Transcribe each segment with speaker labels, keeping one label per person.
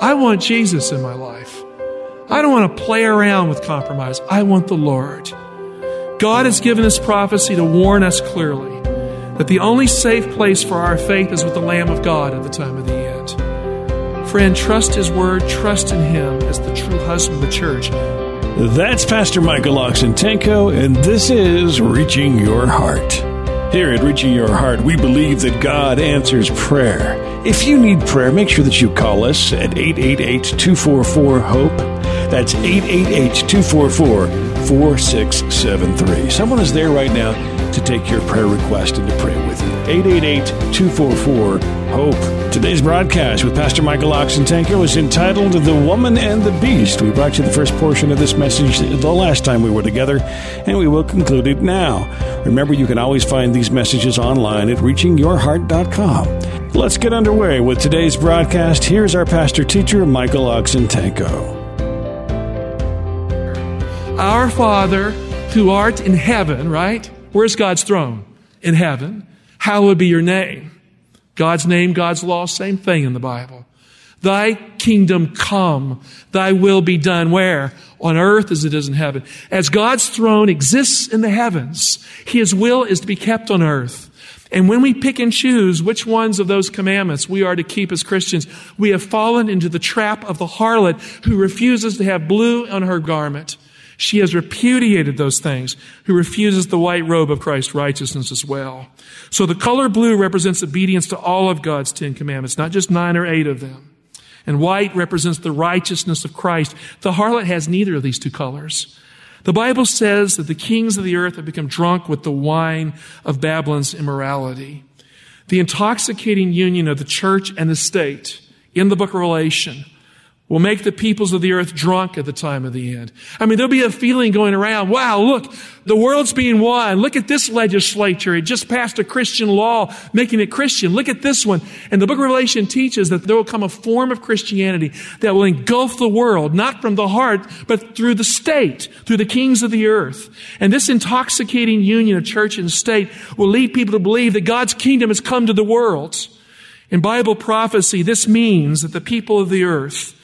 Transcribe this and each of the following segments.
Speaker 1: I want Jesus in my life. I don't want to play around with compromise. I want the Lord. God has given this prophecy to warn us clearly that the only safe place for our faith is with the Lamb of God at the time of the end. Friend, trust His word, trust in Him as the true husband of the church.
Speaker 2: That's Pastor Michael Oxentenko, and this is Reaching Your Heart. Here at Reaching Your Heart, we believe that God answers prayer. If you need prayer, make sure that you call us at 888 244 HOPE. That's 888 244 4673. Someone is there right now to take your prayer request and to pray with you. 888 244 HOPE. Today's broadcast with Pastor Michael Oxentenko is entitled The Woman and the Beast. We brought you the first portion of this message the last time we were together, and we will conclude it now. Remember, you can always find these messages online at reachingyourheart.com. Let's get underway with today's broadcast. Here's our pastor teacher, Michael Oxentenko.
Speaker 1: Our Father who art in heaven, right? Where's God's throne? In heaven. Hallowed be your name. God's name, God's law, same thing in the Bible. Thy kingdom come, thy will be done where? On earth as it is in heaven. As God's throne exists in the heavens, his will is to be kept on earth. And when we pick and choose which ones of those commandments we are to keep as Christians, we have fallen into the trap of the harlot who refuses to have blue on her garment. She has repudiated those things, who refuses the white robe of Christ's righteousness as well. So the color blue represents obedience to all of God's Ten Commandments, not just nine or eight of them. And white represents the righteousness of Christ. The harlot has neither of these two colors. The Bible says that the kings of the earth have become drunk with the wine of Babylon's immorality. The intoxicating union of the church and the state in the book of Revelation will make the peoples of the earth drunk at the time of the end. I mean, there'll be a feeling going around, wow, look, the world's being won. Look at this legislature. It just passed a Christian law making it Christian. Look at this one. And the book of Revelation teaches that there will come a form of Christianity that will engulf the world, not from the heart, but through the state, through the kings of the earth. And this intoxicating union of church and state will lead people to believe that God's kingdom has come to the world. In Bible prophecy, this means that the people of the earth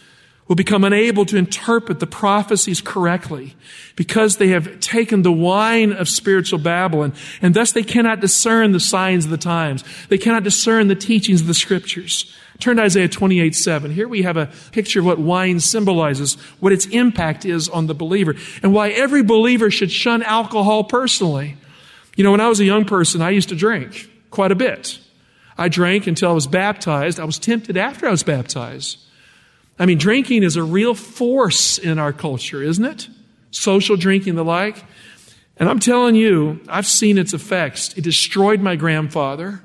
Speaker 1: will become unable to interpret the prophecies correctly because they have taken the wine of spiritual Babylon and thus they cannot discern the signs of the times. They cannot discern the teachings of the scriptures. Turn to Isaiah 28, 7. Here we have a picture of what wine symbolizes, what its impact is on the believer, and why every believer should shun alcohol personally. You know, when I was a young person, I used to drink quite a bit. I drank until I was baptized. I was tempted after I was baptized. I mean, drinking is a real force in our culture, isn't it? Social drinking, the like. And I'm telling you, I've seen its effects. It destroyed my grandfather.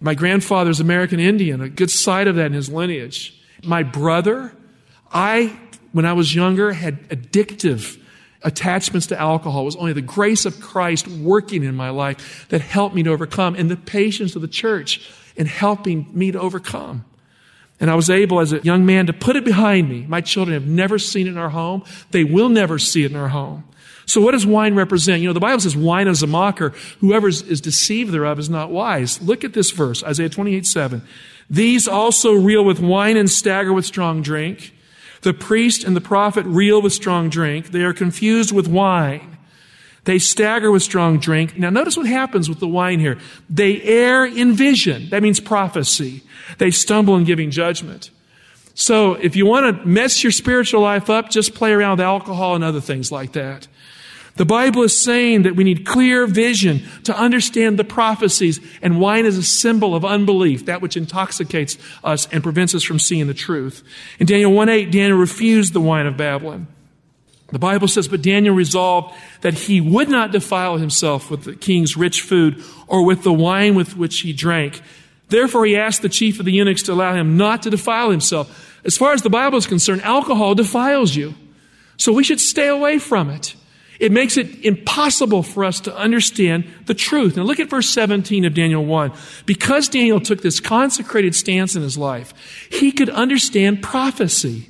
Speaker 1: My grandfather's American Indian, a good side of that in his lineage. My brother, I, when I was younger, had addictive attachments to alcohol. It was only the grace of Christ working in my life that helped me to overcome and the patience of the church in helping me to overcome. And I was able as a young man to put it behind me. My children have never seen it in our home. They will never see it in our home. So what does wine represent? You know, the Bible says wine is a mocker. Whoever is deceived thereof is not wise. Look at this verse, Isaiah 28, 7. These also reel with wine and stagger with strong drink. The priest and the prophet reel with strong drink. They are confused with wine. They stagger with strong drink. Now notice what happens with the wine here. They err in vision. That means prophecy. They stumble in giving judgment. So if you want to mess your spiritual life up, just play around with alcohol and other things like that. The Bible is saying that we need clear vision to understand the prophecies, and wine is a symbol of unbelief, that which intoxicates us and prevents us from seeing the truth. In Daniel 1 8, Daniel refused the wine of Babylon. The Bible says, but Daniel resolved that he would not defile himself with the king's rich food or with the wine with which he drank. Therefore, he asked the chief of the eunuchs to allow him not to defile himself. As far as the Bible is concerned, alcohol defiles you. So we should stay away from it. It makes it impossible for us to understand the truth. Now look at verse 17 of Daniel 1. Because Daniel took this consecrated stance in his life, he could understand prophecy.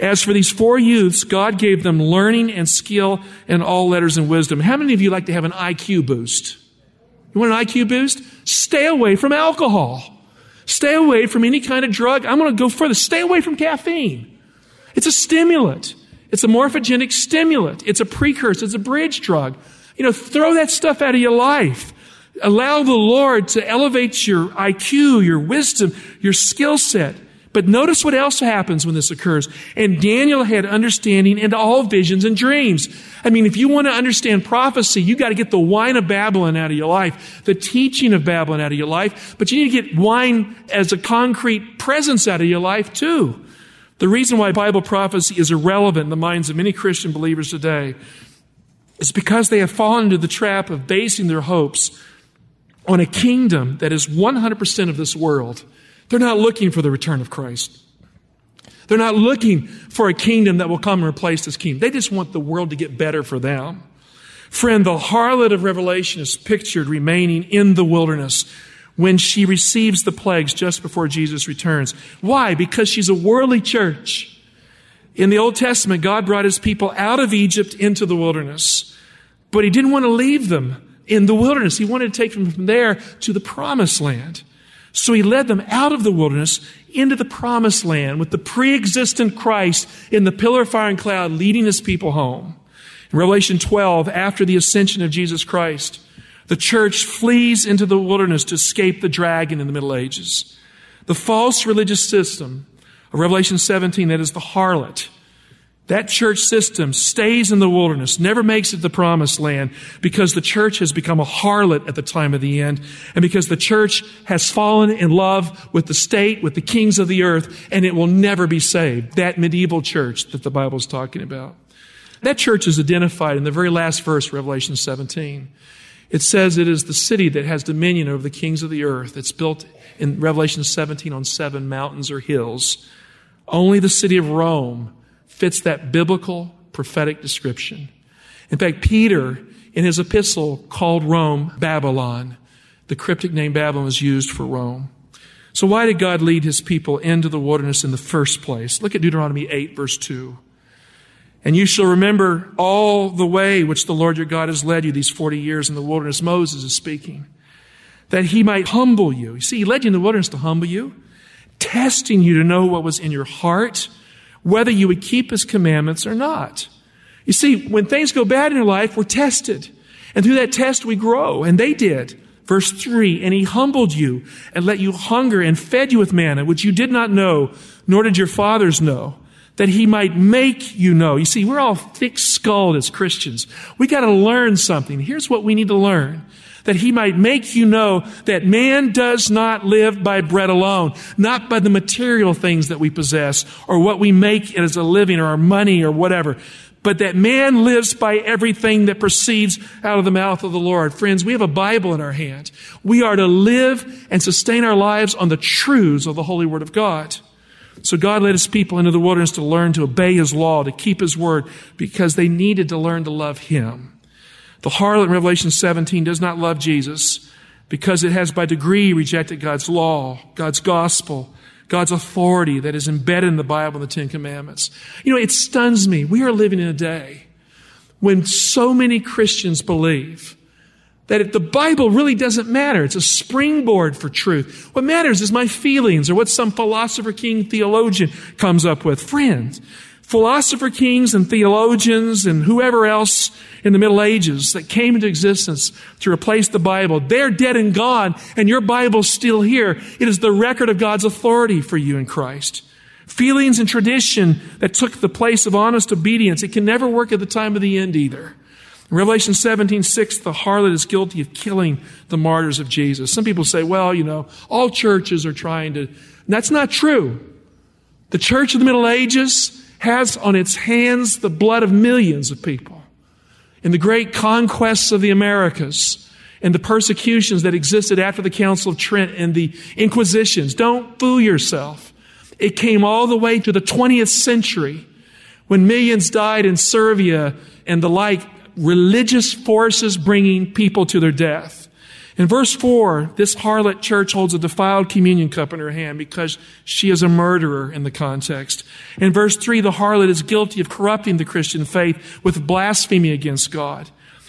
Speaker 1: As for these four youths, God gave them learning and skill in all letters and wisdom. How many of you like to have an IQ boost? You want an IQ boost? Stay away from alcohol. Stay away from any kind of drug. I'm going to go further. Stay away from caffeine. It's a stimulant. It's a morphogenic stimulant. It's a precursor. It's a bridge drug. You know, throw that stuff out of your life. Allow the Lord to elevate your IQ, your wisdom, your skill set. But notice what else happens when this occurs. And Daniel had understanding into all visions and dreams. I mean, if you want to understand prophecy, you got to get the wine of Babylon out of your life, the teaching of Babylon out of your life, but you need to get wine as a concrete presence out of your life too. The reason why Bible prophecy is irrelevant in the minds of many Christian believers today is because they have fallen into the trap of basing their hopes on a kingdom that is 100% of this world. They're not looking for the return of Christ. They're not looking for a kingdom that will come and replace this kingdom. They just want the world to get better for them. Friend, the harlot of Revelation is pictured remaining in the wilderness when she receives the plagues just before Jesus returns. Why? Because she's a worldly church. In the Old Testament, God brought his people out of Egypt into the wilderness, but he didn't want to leave them in the wilderness. He wanted to take them from there to the promised land. So he led them out of the wilderness into the promised land with the pre-existent Christ in the pillar of fire and cloud leading his people home. In Revelation 12, after the ascension of Jesus Christ, the church flees into the wilderness to escape the dragon in the Middle Ages. The false religious system of Revelation 17, that is the harlot, that church system stays in the wilderness, never makes it the promised land because the church has become a harlot at the time of the end and because the church has fallen in love with the state, with the kings of the earth, and it will never be saved. That medieval church that the Bible is talking about. That church is identified in the very last verse, Revelation 17. It says it is the city that has dominion over the kings of the earth. It's built in Revelation 17 on seven mountains or hills. Only the city of Rome fits that biblical prophetic description. In fact, Peter, in his epistle, called Rome Babylon. The cryptic name Babylon was used for Rome. So why did God lead his people into the wilderness in the first place? Look at Deuteronomy 8 verse 2. And you shall remember all the way which the Lord your God has led you these 40 years in the wilderness. Moses is speaking. That he might humble you. You see, he led you in the wilderness to humble you, testing you to know what was in your heart, whether you would keep his commandments or not. You see, when things go bad in your life, we're tested. And through that test, we grow. And they did. Verse 3 And he humbled you and let you hunger and fed you with manna, which you did not know, nor did your fathers know that he might make you know. You see, we're all thick skulled as Christians. We got to learn something. Here's what we need to learn. That he might make you know that man does not live by bread alone, not by the material things that we possess or what we make as a living or our money or whatever, but that man lives by everything that proceeds out of the mouth of the Lord. Friends, we have a Bible in our hand. We are to live and sustain our lives on the truths of the Holy Word of God. So God led his people into the wilderness to learn to obey his law, to keep his word, because they needed to learn to love him. The harlot in Revelation 17 does not love Jesus because it has by degree rejected God's law, God's gospel, God's authority that is embedded in the Bible and the Ten Commandments. You know, it stuns me. We are living in a day when so many Christians believe that if the Bible really doesn't matter. It's a springboard for truth. What matters is my feelings or what some philosopher king theologian comes up with. Friends, philosopher kings and theologians and whoever else in the Middle Ages that came into existence to replace the Bible, they're dead and gone, and your Bible's still here. It is the record of God's authority for you in Christ. Feelings and tradition that took the place of honest obedience, it can never work at the time of the end either. In Revelation 17, 6, the harlot is guilty of killing the martyrs of Jesus. Some people say, well, you know, all churches are trying to. That's not true. The church of the Middle Ages has on its hands the blood of millions of people. In the great conquests of the Americas, and the persecutions that existed after the Council of Trent and the Inquisitions. Don't fool yourself. It came all the way to the 20th century when millions died in Serbia and the like, religious forces bringing people to their death. In verse 4, this harlot church holds a defiled communion cup in her hand because she is a murderer in the context. In verse 3, the harlot is guilty of corrupting the Christian faith with blasphemy against God.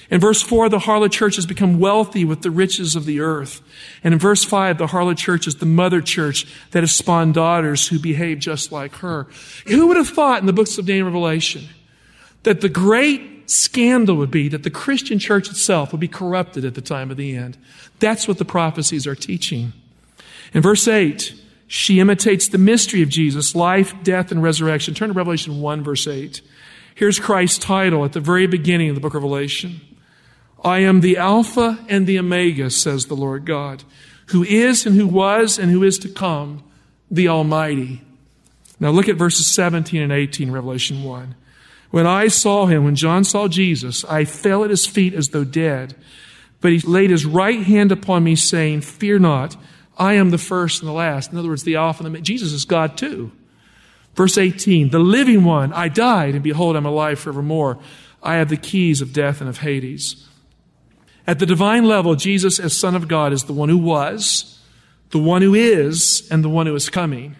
Speaker 1: In verse 4, the harlot church has become wealthy with the riches of the earth. And in verse 5, the harlot church is the mother church that has spawned daughters who behave just like her. Who would have thought in the books of Daniel Revelation that the great scandal would be that the Christian church itself would be corrupted at the time of the end? That's what the prophecies are teaching. In verse 8, she imitates the mystery of Jesus, life, death, and resurrection. Turn to Revelation 1, verse 8. Here's Christ's title at the very beginning of the book of Revelation. I am the Alpha and the Omega, says the Lord God, who is and who was and who is to come, the Almighty. Now look at verses 17 and 18, Revelation 1. When I saw him, when John saw Jesus, I fell at his feet as though dead. But he laid his right hand upon me, saying, Fear not, I am the first and the last. In other words, the Alpha and the Omega. Jesus is God too. Verse 18, the living one, I died, and behold, I'm alive forevermore. I have the keys of death and of Hades. At the divine level, Jesus, as Son of God, is the one who was, the one who is, and the one who is coming.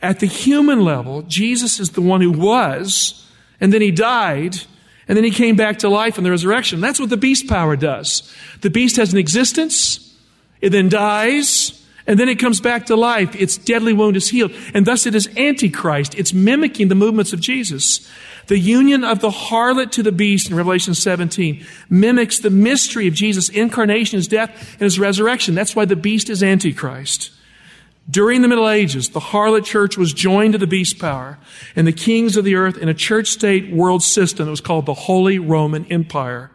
Speaker 1: At the human level, Jesus is the one who was, and then he died, and then he came back to life in the resurrection. That's what the beast power does. The beast has an existence, it then dies, and then it comes back to life. Its deadly wound is healed. And thus it is antichrist. It's mimicking the movements of Jesus. The union of the harlot to the beast in Revelation 17 mimics the mystery of Jesus' incarnation, his death, and his resurrection. That's why the beast is Antichrist. During the Middle Ages, the harlot church was joined to the beast power and the kings of the earth in a church state world system that was called the Holy Roman Empire.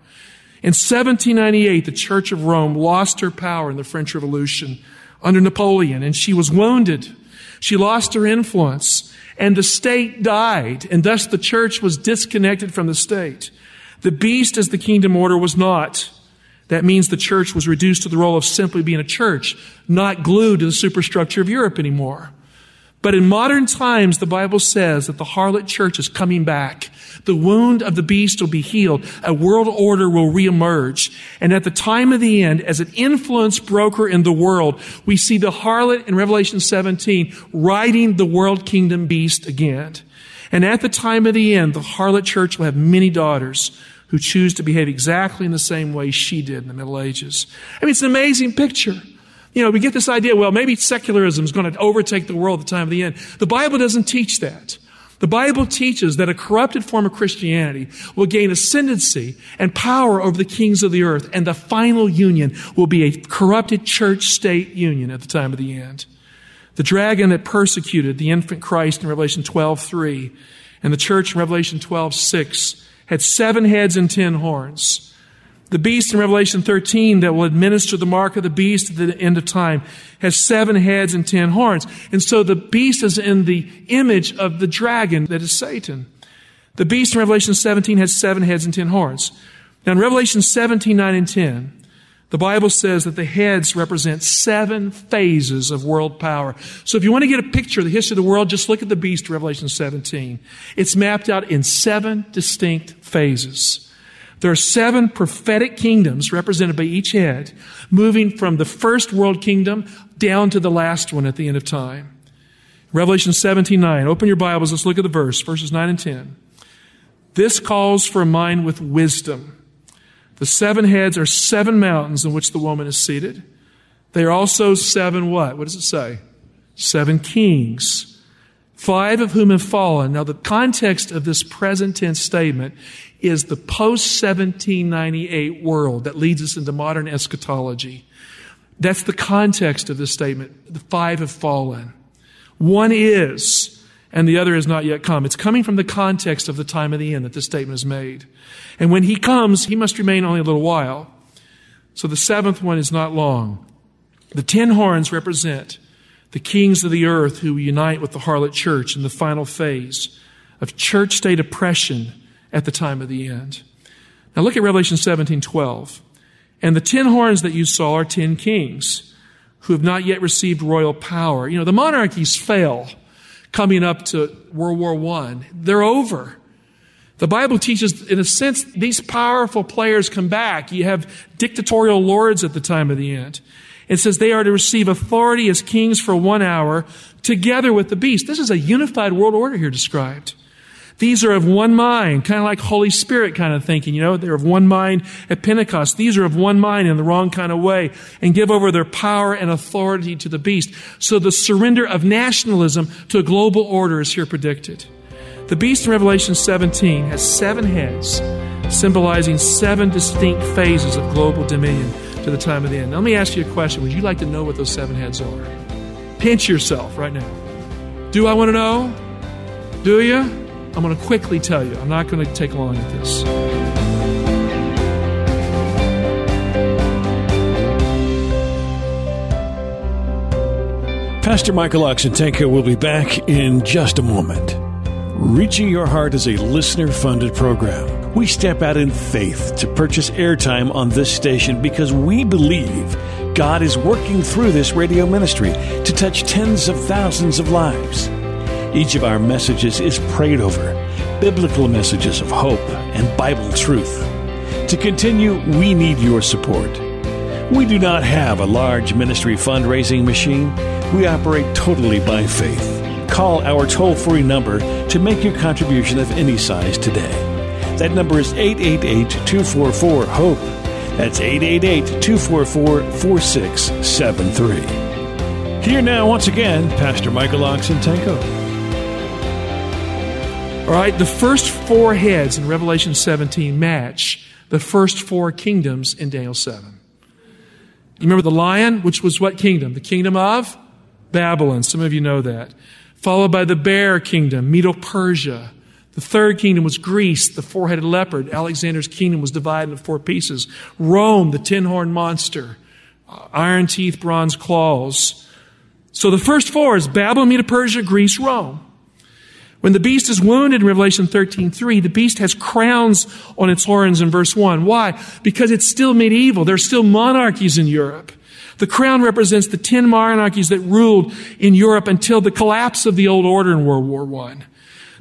Speaker 1: In 1798, the Church of Rome lost her power in the French Revolution under Napoleon and she was wounded. She lost her influence and the state died, and thus the church was disconnected from the state. The beast as the kingdom order was not. That means the church was reduced to the role of simply being a church, not glued to the superstructure of Europe anymore. But in modern times, the Bible says that the harlot church is coming back. The wound of the beast will be healed. A world order will reemerge. And at the time of the end, as an influence broker in the world, we see the harlot in Revelation 17 riding the world kingdom beast again. And at the time of the end, the harlot church will have many daughters who choose to behave exactly in the same way she did in the Middle Ages. I mean, it's an amazing picture. You know, we get this idea, well, maybe secularism is going to overtake the world at the time of the end. The Bible doesn't teach that. The Bible teaches that a corrupted form of Christianity will gain ascendancy and power over the kings of the earth, and the final union will be a corrupted church state union at the time of the end. The dragon that persecuted the infant Christ in Revelation 12 3 and the church in Revelation 12 6 had seven heads and ten horns. The beast in Revelation 13 that will administer the mark of the beast at the end of time has seven heads and ten horns. And so the beast is in the image of the dragon that is Satan. The beast in Revelation 17 has seven heads and ten horns. Now in Revelation 17, 9 and 10, the Bible says that the heads represent seven phases of world power. So if you want to get a picture of the history of the world, just look at the beast, Revelation 17. It's mapped out in seven distinct phases. There are seven prophetic kingdoms represented by each head, moving from the first world kingdom down to the last one at the end of time. Revelation 17 9. Open your Bibles. Let's look at the verse, verses 9 and 10. This calls for a mind with wisdom. The seven heads are seven mountains in which the woman is seated. They are also seven what? What does it say? Seven kings. Five of whom have fallen. Now, the context of this present tense statement is the post 1798 world that leads us into modern eschatology. That's the context of this statement. The five have fallen. One is, and the other has not yet come. It's coming from the context of the time of the end that this statement is made. And when he comes, he must remain only a little while. So the seventh one is not long. The ten horns represent the kings of the earth who unite with the harlot church in the final phase of church state oppression at the time of the end. Now look at Revelation 17 12. And the ten horns that you saw are ten kings who have not yet received royal power. You know, the monarchies fail coming up to World War I. They're over. The Bible teaches, in a sense, these powerful players come back. You have dictatorial lords at the time of the end. It says they are to receive authority as kings for one hour together with the beast. This is a unified world order here described. These are of one mind, kind of like Holy Spirit kind of thinking, you know, they're of one mind at Pentecost. These are of one mind in the wrong kind of way and give over their power and authority to the beast. So the surrender of nationalism to a global order is here predicted. The beast in Revelation 17 has seven heads, symbolizing seven distinct phases of global dominion to the time of the end. Now, let me ask you a question. Would you like to know what those seven heads are? Pinch yourself right now. Do I want to know? Do you? I'm going to quickly tell you. I'm not going to take long at this.
Speaker 2: Pastor Michael Oxentenko will be back in just a moment. Reaching Your Heart is a listener funded program. We step out in faith to purchase airtime on this station because we believe God is working through this radio ministry to touch tens of thousands of lives. Each of our messages is prayed over, biblical messages of hope and Bible truth. To continue, we need your support. We do not have a large ministry fundraising machine. We operate totally by faith. Call our toll free number to make your contribution of any size today. That number is 888 244 HOPE. That's 888 244 4673. Here now, once again, Pastor Michael Oxentenko.
Speaker 1: All right, the first four heads in Revelation 17 match the first four kingdoms in Daniel 7. You remember the lion, which was what kingdom? The kingdom of Babylon. Some of you know that. Followed by the bear kingdom, Medo Persia. The third kingdom was Greece, the four headed leopard. Alexander's kingdom was divided into four pieces. Rome, the ten horned monster. Uh, iron teeth, bronze claws. So the first four is Babylon, Medo Persia, Greece, Rome. When the beast is wounded in Revelation 13:3, the beast has crowns on its horns in verse 1. Why? Because it's still medieval. There's still monarchies in Europe. The crown represents the 10 monarchies that ruled in Europe until the collapse of the old order in World War I.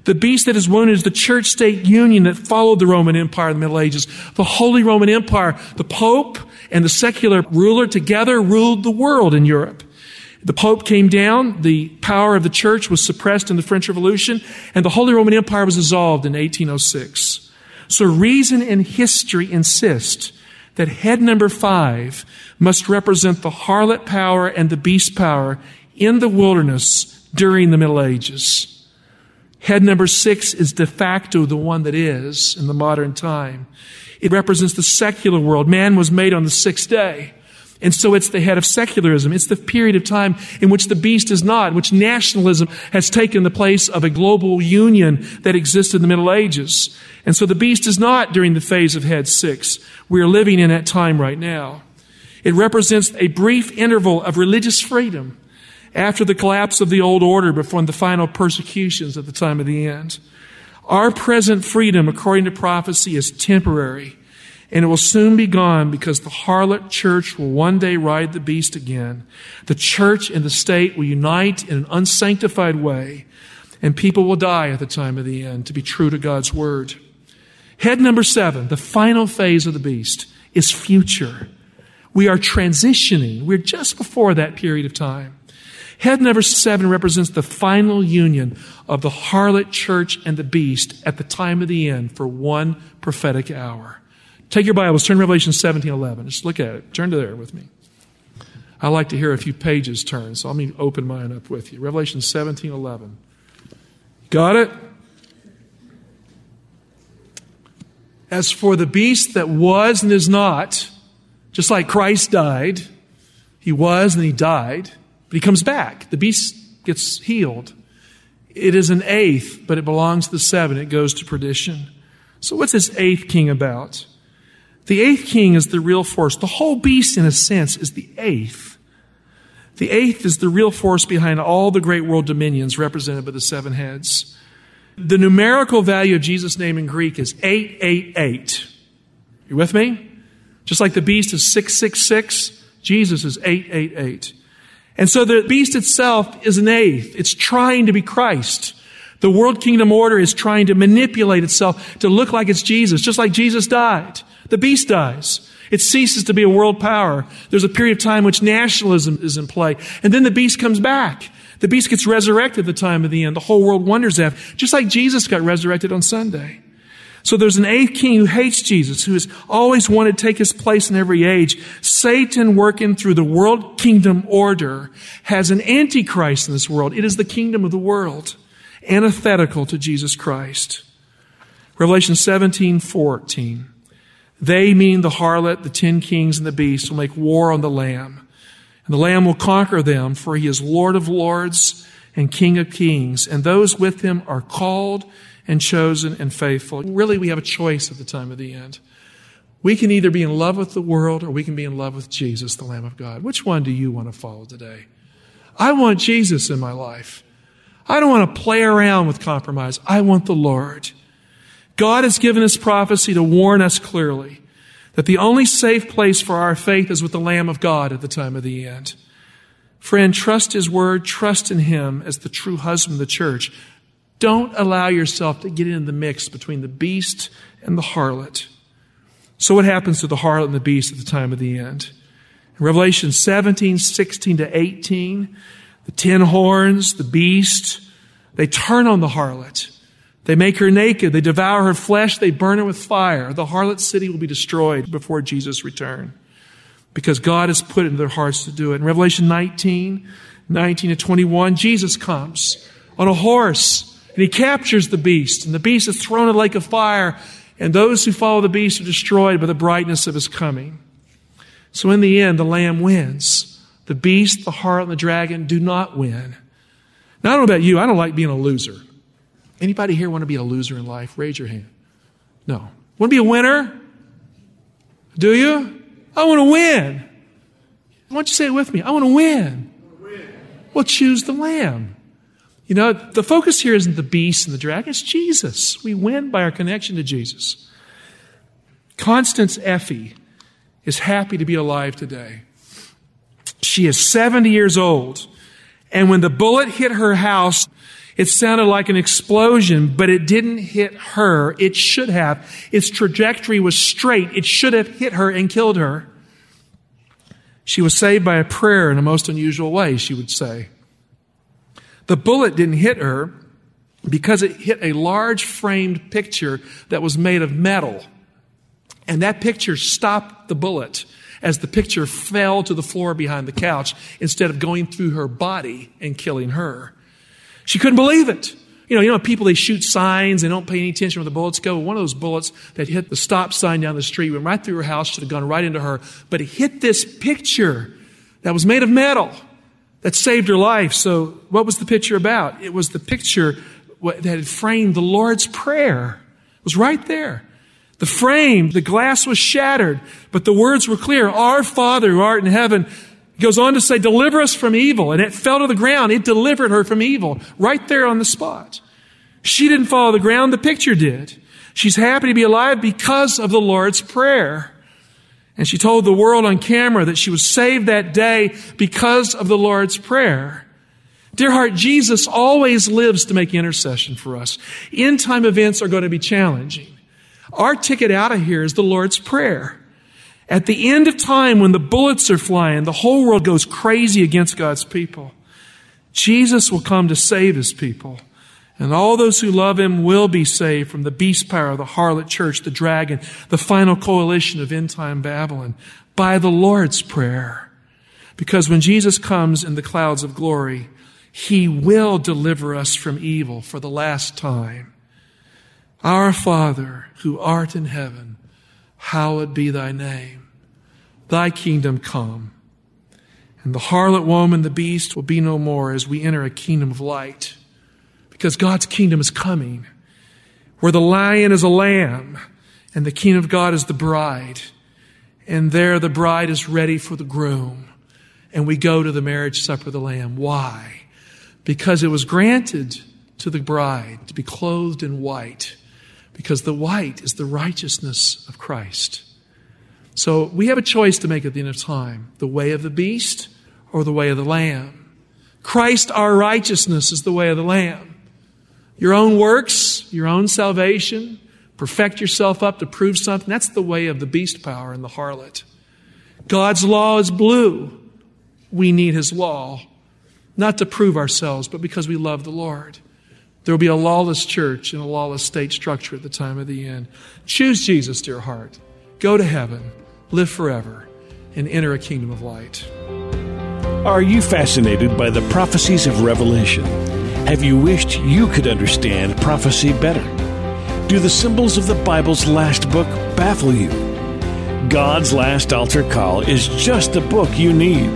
Speaker 1: The beast that is wounded is the church state union that followed the Roman Empire in the Middle Ages. The Holy Roman Empire, the Pope and the secular ruler together ruled the world in Europe. The Pope came down, the power of the church was suppressed in the French Revolution, and the Holy Roman Empire was dissolved in 1806. So reason and history insist that head number five must represent the harlot power and the beast power in the wilderness during the Middle Ages. Head number six is de facto the one that is in the modern time. It represents the secular world. Man was made on the sixth day. And so it's the head of secularism. It's the period of time in which the beast is not, in which nationalism has taken the place of a global union that existed in the Middle Ages. And so the beast is not during the phase of head six. We are living in that time right now. It represents a brief interval of religious freedom after the collapse of the old order before the final persecutions at the time of the end. Our present freedom, according to prophecy, is temporary and it will soon be gone because the harlot church will one day ride the beast again. The church and the state will unite in an unsanctified way, and people will die at the time of the end to be true to God's word. Head number seven, the final phase of the beast, is future. We are transitioning. We're just before that period of time. Head number seven represents the final union of the harlot church and the beast at the time of the end for one prophetic hour. Take your Bibles, turn to Revelation 17 11. Just look at it. Turn to there with me. I like to hear a few pages turn, so let me open mine up with you. Revelation 17 11. Got it? As for the beast that was and is not, just like Christ died, he was and he died, but he comes back. The beast gets healed. It is an eighth, but it belongs to the seven. It goes to perdition. So, what's this eighth king about? The eighth king is the real force. The whole beast, in a sense, is the eighth. The eighth is the real force behind all the great world dominions represented by the seven heads. The numerical value of Jesus' name in Greek is 888. You with me? Just like the beast is 666, Jesus is 888. And so the beast itself is an eighth. It's trying to be Christ. The world kingdom order is trying to manipulate itself to look like it's Jesus, just like Jesus died. The beast dies. It ceases to be a world power. There's a period of time which nationalism is in play. And then the beast comes back. The beast gets resurrected at the time of the end. The whole world wonders at, just like Jesus got resurrected on Sunday. So there's an eighth king who hates Jesus, who has always wanted to take his place in every age. Satan working through the world kingdom order has an antichrist in this world. It is the kingdom of the world, antithetical to Jesus Christ. Revelation 17, 14. They, mean the harlot, the ten kings, and the beast, will make war on the Lamb. And the Lamb will conquer them, for he is Lord of lords and King of kings. And those with him are called and chosen and faithful. Really, we have a choice at the time of the end. We can either be in love with the world or we can be in love with Jesus, the Lamb of God. Which one do you want to follow today? I want Jesus in my life. I don't want to play around with compromise. I want the Lord. God has given us prophecy to warn us clearly that the only safe place for our faith is with the Lamb of God at the time of the end. Friend, trust His word, trust in Him as the true husband of the church. Don't allow yourself to get in the mix between the beast and the harlot. So what happens to the harlot and the beast at the time of the end? In Revelation 17, 16 to 18, the ten horns, the beast, they turn on the harlot. They make her naked. They devour her flesh. They burn her with fire. The harlot city will be destroyed before Jesus' return because God has put it in their hearts to do it. In Revelation 19, 19 to 21, Jesus comes on a horse and he captures the beast, and the beast is thrown in a lake of fire, and those who follow the beast are destroyed by the brightness of his coming. So in the end, the lamb wins. The beast, the harlot, and the dragon do not win. Now, I don't know about you, I don't like being a loser. Anybody here want to be a loser in life? Raise your hand. No. Want to be a winner? Do you? I want to win. Why don't you say it with me? I want to win. Well, choose the lamb. You know, the focus here isn't the beast and the dragon, it's Jesus. We win by our connection to Jesus. Constance Effie is happy to be alive today. She is 70 years old. And when the bullet hit her house, it sounded like an explosion, but it didn't hit her. It should have. Its trajectory was straight. It should have hit her and killed her. She was saved by a prayer in a most unusual way, she would say. The bullet didn't hit her because it hit a large framed picture that was made of metal. And that picture stopped the bullet as the picture fell to the floor behind the couch instead of going through her body and killing her. She couldn't believe it. You know, you know, people, they shoot signs, they don't pay any attention where the bullets go. One of those bullets that hit the stop sign down the street went right through her house, should have gone right into her, but it hit this picture that was made of metal that saved her life. So, what was the picture about? It was the picture that had framed the Lord's Prayer. It was right there. The frame, the glass was shattered, but the words were clear. Our Father who art in heaven goes on to say, deliver us from evil. And it fell to the ground. It delivered her from evil right there on the spot. She didn't fall to the ground. The picture did. She's happy to be alive because of the Lord's Prayer. And she told the world on camera that she was saved that day because of the Lord's Prayer. Dear heart, Jesus always lives to make intercession for us. End time events are going to be challenging. Our ticket out of here is the Lord's Prayer. At the end of time, when the bullets are flying, the whole world goes crazy against God's people. Jesus will come to save his people. And all those who love him will be saved from the beast power, the harlot church, the dragon, the final coalition of end time Babylon by the Lord's prayer. Because when Jesus comes in the clouds of glory, he will deliver us from evil for the last time. Our Father, who art in heaven, hallowed be thy name. Thy kingdom come. And the harlot woman, the beast, will be no more as we enter a kingdom of light because God's kingdom is coming, where the lion is a lamb and the kingdom of God is the bride. And there the bride is ready for the groom. And we go to the marriage supper of the Lamb. Why? Because it was granted to the bride to be clothed in white, because the white is the righteousness of Christ. So we have a choice to make at the end of time the way of the beast or the way of the lamb. Christ, our righteousness, is the way of the lamb. Your own works, your own salvation, perfect yourself up to prove something, that's the way of the beast power and the harlot. God's law is blue. We need his law, not to prove ourselves, but because we love the Lord. There will be a lawless church and a lawless state structure at the time of the end. Choose Jesus, dear heart. Go to heaven, live forever, and enter a kingdom of light.
Speaker 2: Are you fascinated by the prophecies of Revelation? Have you wished you could understand prophecy better? Do the symbols of the Bible's last book baffle you? God's Last Altar Call is just the book you need.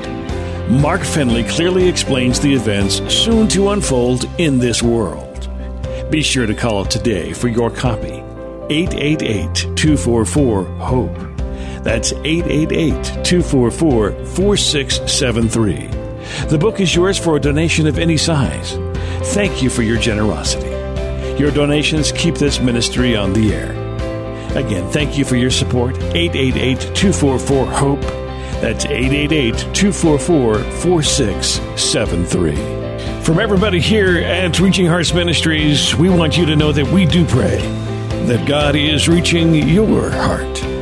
Speaker 2: Mark Finley clearly explains the events soon to unfold in this world. Be sure to call today for your copy. 888 244 HOPE. That's 888 244 4673. The book is yours for a donation of any size. Thank you for your generosity. Your donations keep this ministry on the air. Again, thank you for your support. 888 244 HOPE. That's 888 244 4673. From everybody here at Reaching Hearts Ministries, we want you to know that we do pray that God is reaching your heart.